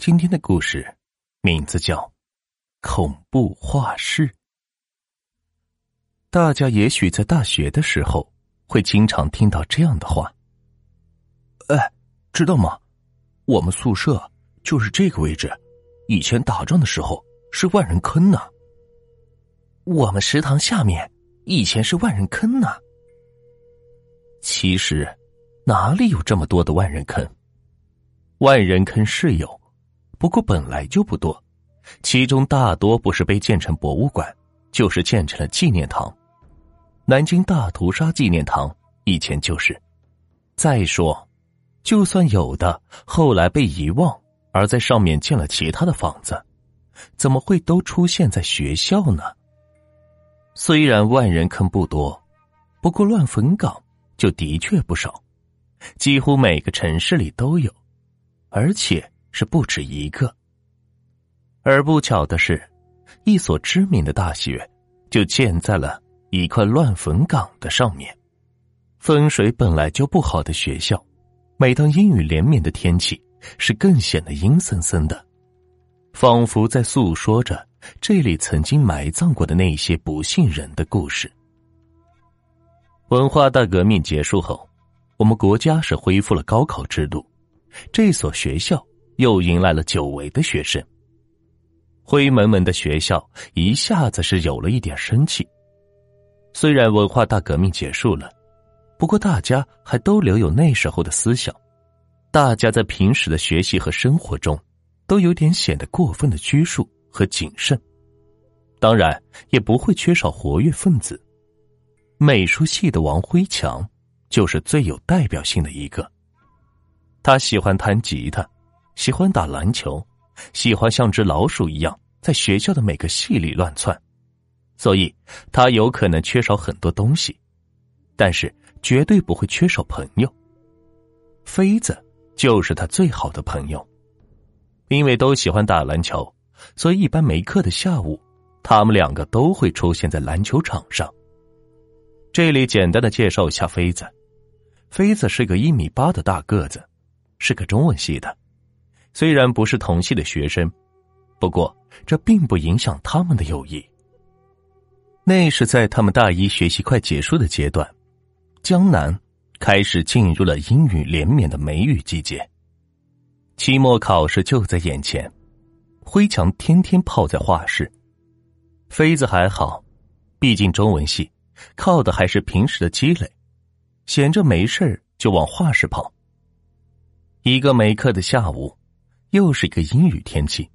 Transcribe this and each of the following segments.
今天的故事名字叫《恐怖画室》。大家也许在大学的时候会经常听到这样的话：“哎，知道吗？我们宿舍就是这个位置，以前打仗的时候是万人坑呢。我们食堂下面以前是万人坑呢。其实哪里有这么多的万人坑？万人坑是有，不过本来就不多，其中大多不是被建成博物馆，就是建成了纪念堂。南京大屠杀纪念堂以前就是。再说，就算有的后来被遗忘，而在上面建了其他的房子，怎么会都出现在学校呢？虽然万人坑不多，不过乱坟岗就的确不少，几乎每个城市里都有，而且是不止一个。而不巧的是，一所知名的大学就建在了。一块乱坟岗的上面，风水本来就不好的学校，每当阴雨连绵的天气，是更显得阴森森的，仿佛在诉说着这里曾经埋葬过的那些不幸人的故事。文化大革命结束后，我们国家是恢复了高考制度，这所学校又迎来了久违的学生。灰蒙蒙的学校一下子是有了一点生气。虽然文化大革命结束了，不过大家还都留有那时候的思想。大家在平时的学习和生活中，都有点显得过分的拘束和谨慎。当然，也不会缺少活跃分子。美术系的王辉强就是最有代表性的一个。他喜欢弹吉他，喜欢打篮球，喜欢像只老鼠一样在学校的每个系里乱窜。所以，他有可能缺少很多东西，但是绝对不会缺少朋友。妃子就是他最好的朋友，因为都喜欢打篮球，所以一般没课的下午，他们两个都会出现在篮球场上。这里简单的介绍一下妃子，妃子是个一米八的大个子，是个中文系的，虽然不是同系的学生，不过这并不影响他们的友谊。那是在他们大一学习快结束的阶段，江南开始进入了阴雨连绵的梅雨季节。期末考试就在眼前，辉强天天泡在画室，妃子还好，毕竟中文系，靠的还是平时的积累，闲着没事就往画室跑。一个没课的下午，又是一个阴雨天气，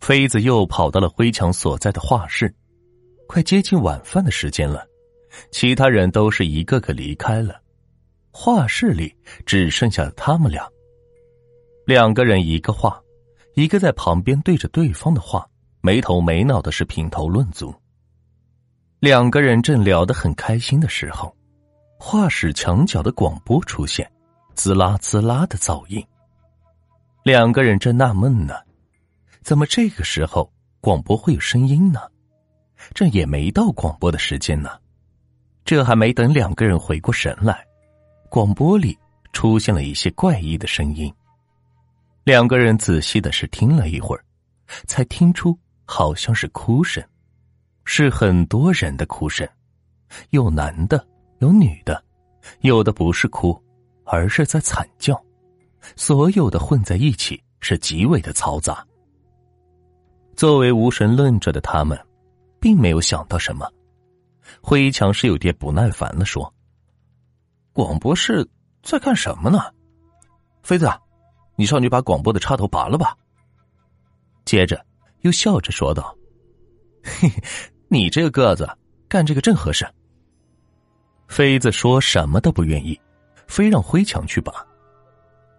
妃子又跑到了灰墙所在的画室。快接近晚饭的时间了，其他人都是一个个离开了，画室里只剩下他们俩。两个人一个画，一个在旁边对着对方的画，没头没脑的是品头论足。两个人正聊得很开心的时候，画室墙角的广播出现，滋啦滋啦的噪音。两个人正纳闷呢，怎么这个时候广播会有声音呢？这也没到广播的时间呢，这还没等两个人回过神来，广播里出现了一些怪异的声音。两个人仔细的是听了一会儿，才听出好像是哭声，是很多人的哭声，有男的，有女的，有的不是哭，而是在惨叫，所有的混在一起，是极为的嘈杂。作为无神论者的他们。并没有想到什么，辉强是有点不耐烦的，说：“广播室在干什么呢？”妃子，你上去把广播的插头拔了吧。接着又笑着说道：“嘿嘿，你这个个子干这个正合适。”妃子说什么都不愿意，非让辉强去拔。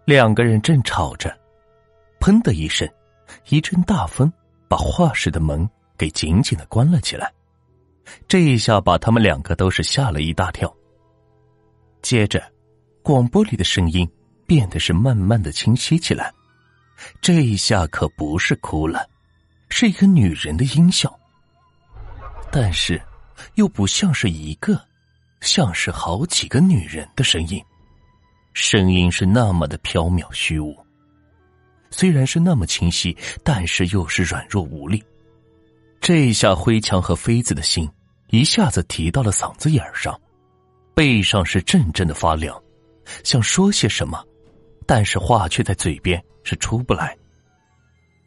两个人正吵着，砰的一声，一阵大风把画室的门。给紧紧的关了起来，这一下把他们两个都是吓了一大跳。接着，广播里的声音变得是慢慢的清晰起来，这一下可不是哭了，是一个女人的音效，但是又不像是一个，像是好几个女人的声音，声音是那么的飘渺虚无。虽然是那么清晰，但是又是软弱无力。这一下，灰强和妃子的心一下子提到了嗓子眼上，背上是阵阵的发凉，想说些什么，但是话却在嘴边是出不来。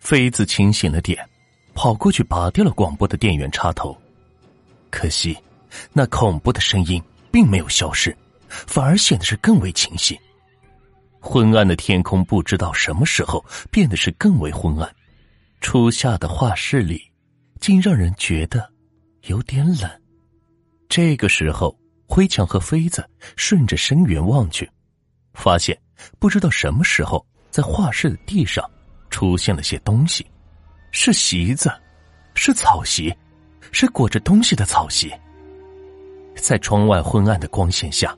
妃子清醒了点，跑过去拔掉了广播的电源插头，可惜，那恐怖的声音并没有消失，反而显得是更为清晰。昏暗的天空不知道什么时候变得是更为昏暗，初夏的画室里，竟让人觉得有点冷。这个时候，灰墙和妃子顺着声源望去，发现不知道什么时候在画室的地上出现了些东西，是席子，是草席，是裹着东西的草席。在窗外昏暗的光线下，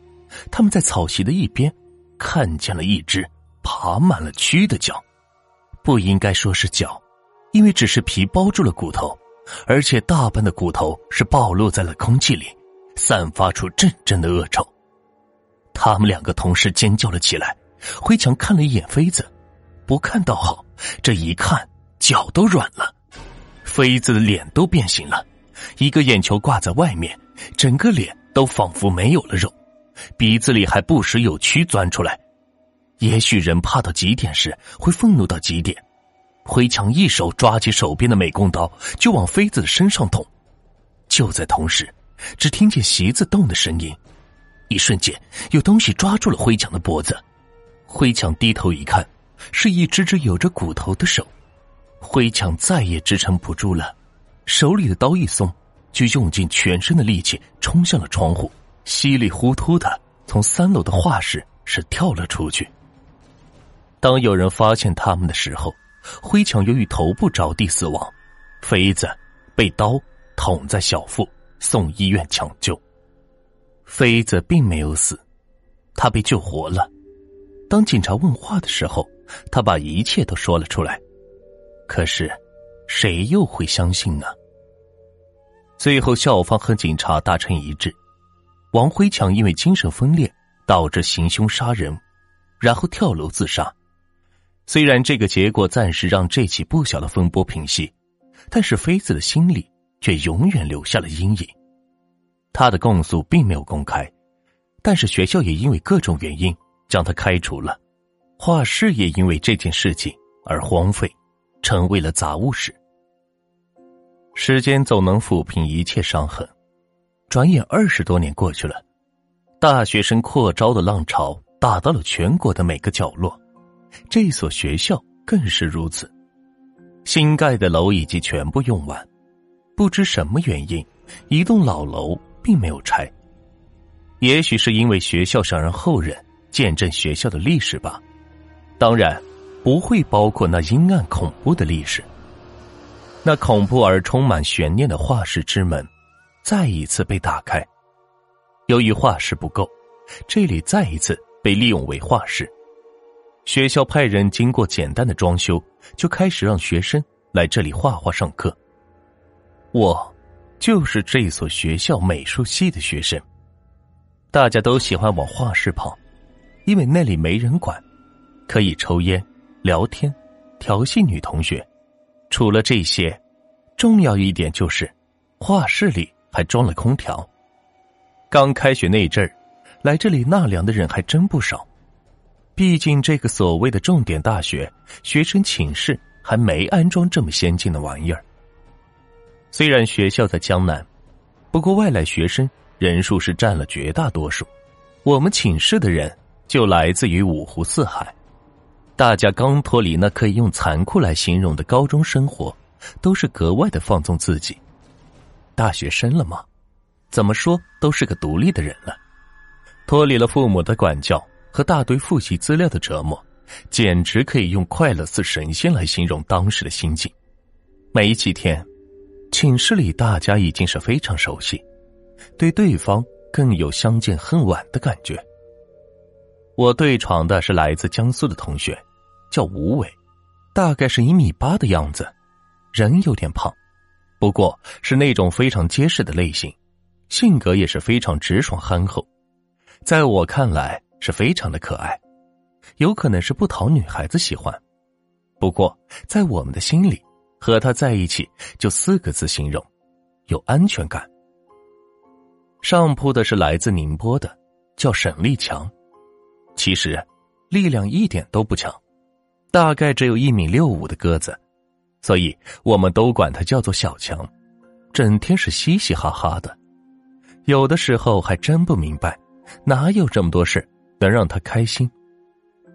他们在草席的一边。看见了一只爬满了蛆的脚，不应该说是脚，因为只是皮包住了骨头，而且大半的骨头是暴露在了空气里，散发出阵阵的恶臭。他们两个同时尖叫了起来。灰强看了一眼妃子，不看倒好，这一看脚都软了，妃子的脸都变形了，一个眼球挂在外面，整个脸都仿佛没有了肉。鼻子里还不时有蛆钻出来，也许人怕到极点时会愤怒到极点。灰强一手抓起手边的美工刀，就往妃子的身上捅。就在同时，只听见席子动的声音，一瞬间有东西抓住了灰强的脖子。灰强低头一看，是一只只有着骨头的手。灰强再也支撑不住了，手里的刀一松，就用尽全身的力气冲向了窗户。稀里糊涂的从三楼的画室是跳了出去。当有人发现他们的时候，灰强由于头部着地死亡，妃子被刀捅在小腹，送医院抢救。妃子并没有死，她被救活了。当警察问话的时候，他把一切都说了出来。可是，谁又会相信呢？最后，校方和警察达成一致。王辉强因为精神分裂导致行凶杀人，然后跳楼自杀。虽然这个结果暂时让这起不小的风波平息，但是妃子的心里却永远留下了阴影。他的供述并没有公开，但是学校也因为各种原因将他开除了，画室也因为这件事情而荒废，成为了杂物室。时间总能抚平一切伤痕。转眼二十多年过去了，大学生扩招的浪潮打到了全国的每个角落，这所学校更是如此。新盖的楼已经全部用完，不知什么原因，一栋老楼并没有拆。也许是因为学校想让后人见证学校的历史吧，当然不会包括那阴暗恐怖的历史，那恐怖而充满悬念的画室之门。再一次被打开，由于画室不够，这里再一次被利用为画室。学校派人经过简单的装修，就开始让学生来这里画画上课。我就是这所学校美术系的学生。大家都喜欢往画室跑，因为那里没人管，可以抽烟、聊天、调戏女同学。除了这些，重要一点就是画室里。还装了空调。刚开学那阵儿，来这里纳凉的人还真不少。毕竟这个所谓的重点大学，学生寝室还没安装这么先进的玩意儿。虽然学校在江南，不过外来学生人数是占了绝大多数。我们寝室的人就来自于五湖四海，大家刚脱离那可以用残酷来形容的高中生活，都是格外的放纵自己。大学生了吗？怎么说都是个独立的人了，脱离了父母的管教和大堆复习资料的折磨，简直可以用快乐似神仙来形容当时的心境。没几天，寝室里大家已经是非常熟悉，对对方更有相见恨晚的感觉。我对床的是来自江苏的同学，叫吴伟，大概是一米八的样子，人有点胖。不过是那种非常结实的类型，性格也是非常直爽憨厚，在我看来是非常的可爱，有可能是不讨女孩子喜欢。不过在我们的心里，和他在一起就四个字形容：有安全感。上铺的是来自宁波的，叫沈立强，其实力量一点都不强，大概只有一米六五的个子，所以我们都管他叫做小强，整天是嘻嘻哈哈的，有的时候还真不明白，哪有这么多事能让他开心。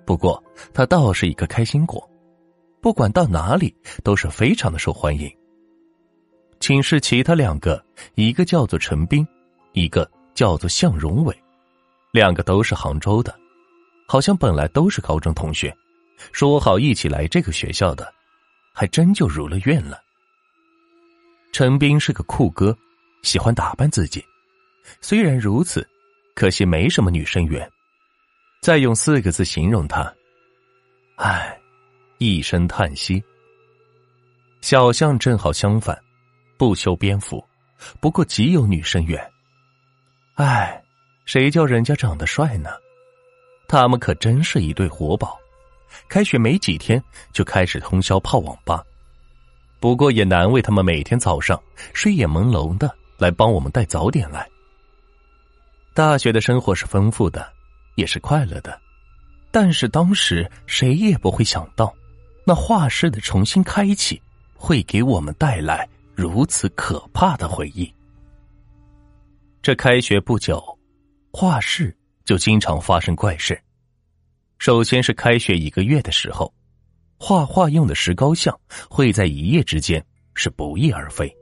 不过他倒是一个开心果，不管到哪里都是非常的受欢迎。寝室其他两个，一个叫做陈斌。一个叫做向荣伟，两个都是杭州的，好像本来都是高中同学，说好一起来这个学校的，还真就如了愿了。陈斌是个酷哥，喜欢打扮自己，虽然如此，可惜没什么女生缘。再用四个字形容他，唉，一声叹息。小象正好相反，不修边幅，不过极有女生缘。唉，谁叫人家长得帅呢？他们可真是一对活宝。开学没几天就开始通宵泡网吧，不过也难为他们每天早上睡眼朦胧的来帮我们带早点来。大学的生活是丰富的，也是快乐的，但是当时谁也不会想到，那画室的重新开启会给我们带来如此可怕的回忆。这开学不久，画室就经常发生怪事。首先是开学一个月的时候，画画用的石膏像会在一夜之间是不翼而飞。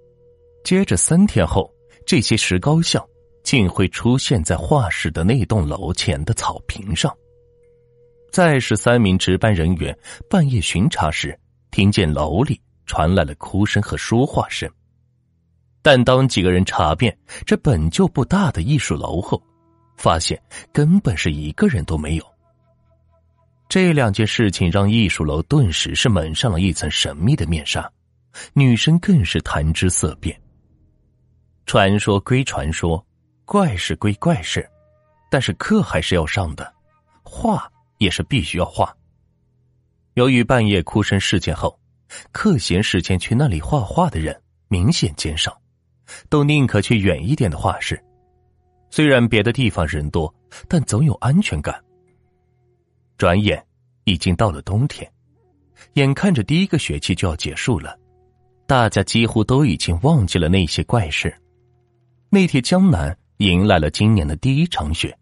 接着三天后，这些石膏像竟会出现在画室的那栋楼前的草坪上。再是三名值班人员半夜巡查时，听见楼里传来了哭声和说话声。但当几个人查遍这本就不大的艺术楼后，发现根本是一个人都没有。这两件事情让艺术楼顿时是蒙上了一层神秘的面纱，女生更是谈之色变。传说归传说，怪事归怪事，但是课还是要上的，画也是必须要画。由于半夜哭声事件后，课闲时间去那里画画的人明显减少。都宁可去远一点的画室，虽然别的地方人多，但总有安全感。转眼已经到了冬天，眼看着第一个学期就要结束了，大家几乎都已经忘记了那些怪事。那天江南迎来了今年的第一场雪，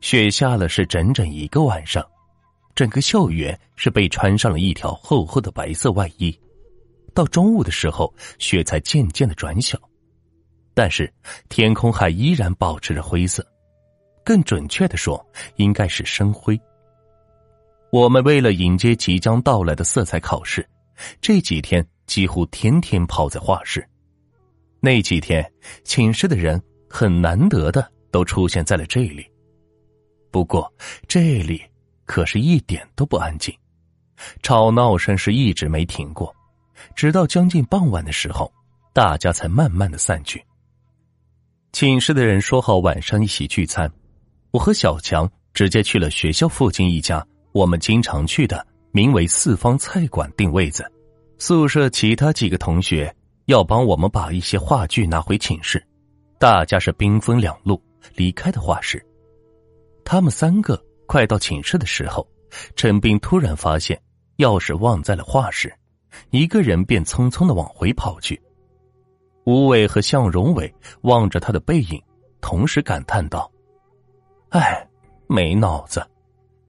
雪下了是整整一个晚上，整个校园是被穿上了一条厚厚的白色外衣。到中午的时候，雪才渐渐的转小。但是天空还依然保持着灰色，更准确的说，应该是深灰。我们为了迎接即将到来的色彩考试，这几天几乎天天泡在画室。那几天，寝室的人很难得的都出现在了这里。不过这里可是一点都不安静，吵闹声是一直没停过，直到将近傍晚的时候，大家才慢慢的散去。寝室的人说好晚上一起聚餐，我和小强直接去了学校附近一家我们经常去的名为“四方菜馆”订位子。宿舍其他几个同学要帮我们把一些话剧拿回寝室，大家是兵分两路离开的画室。他们三个快到寝室的时候，陈斌突然发现钥匙忘在了画室，一个人便匆匆的往回跑去。吴伟和向荣伟望着他的背影，同时感叹道：“哎，没脑子。”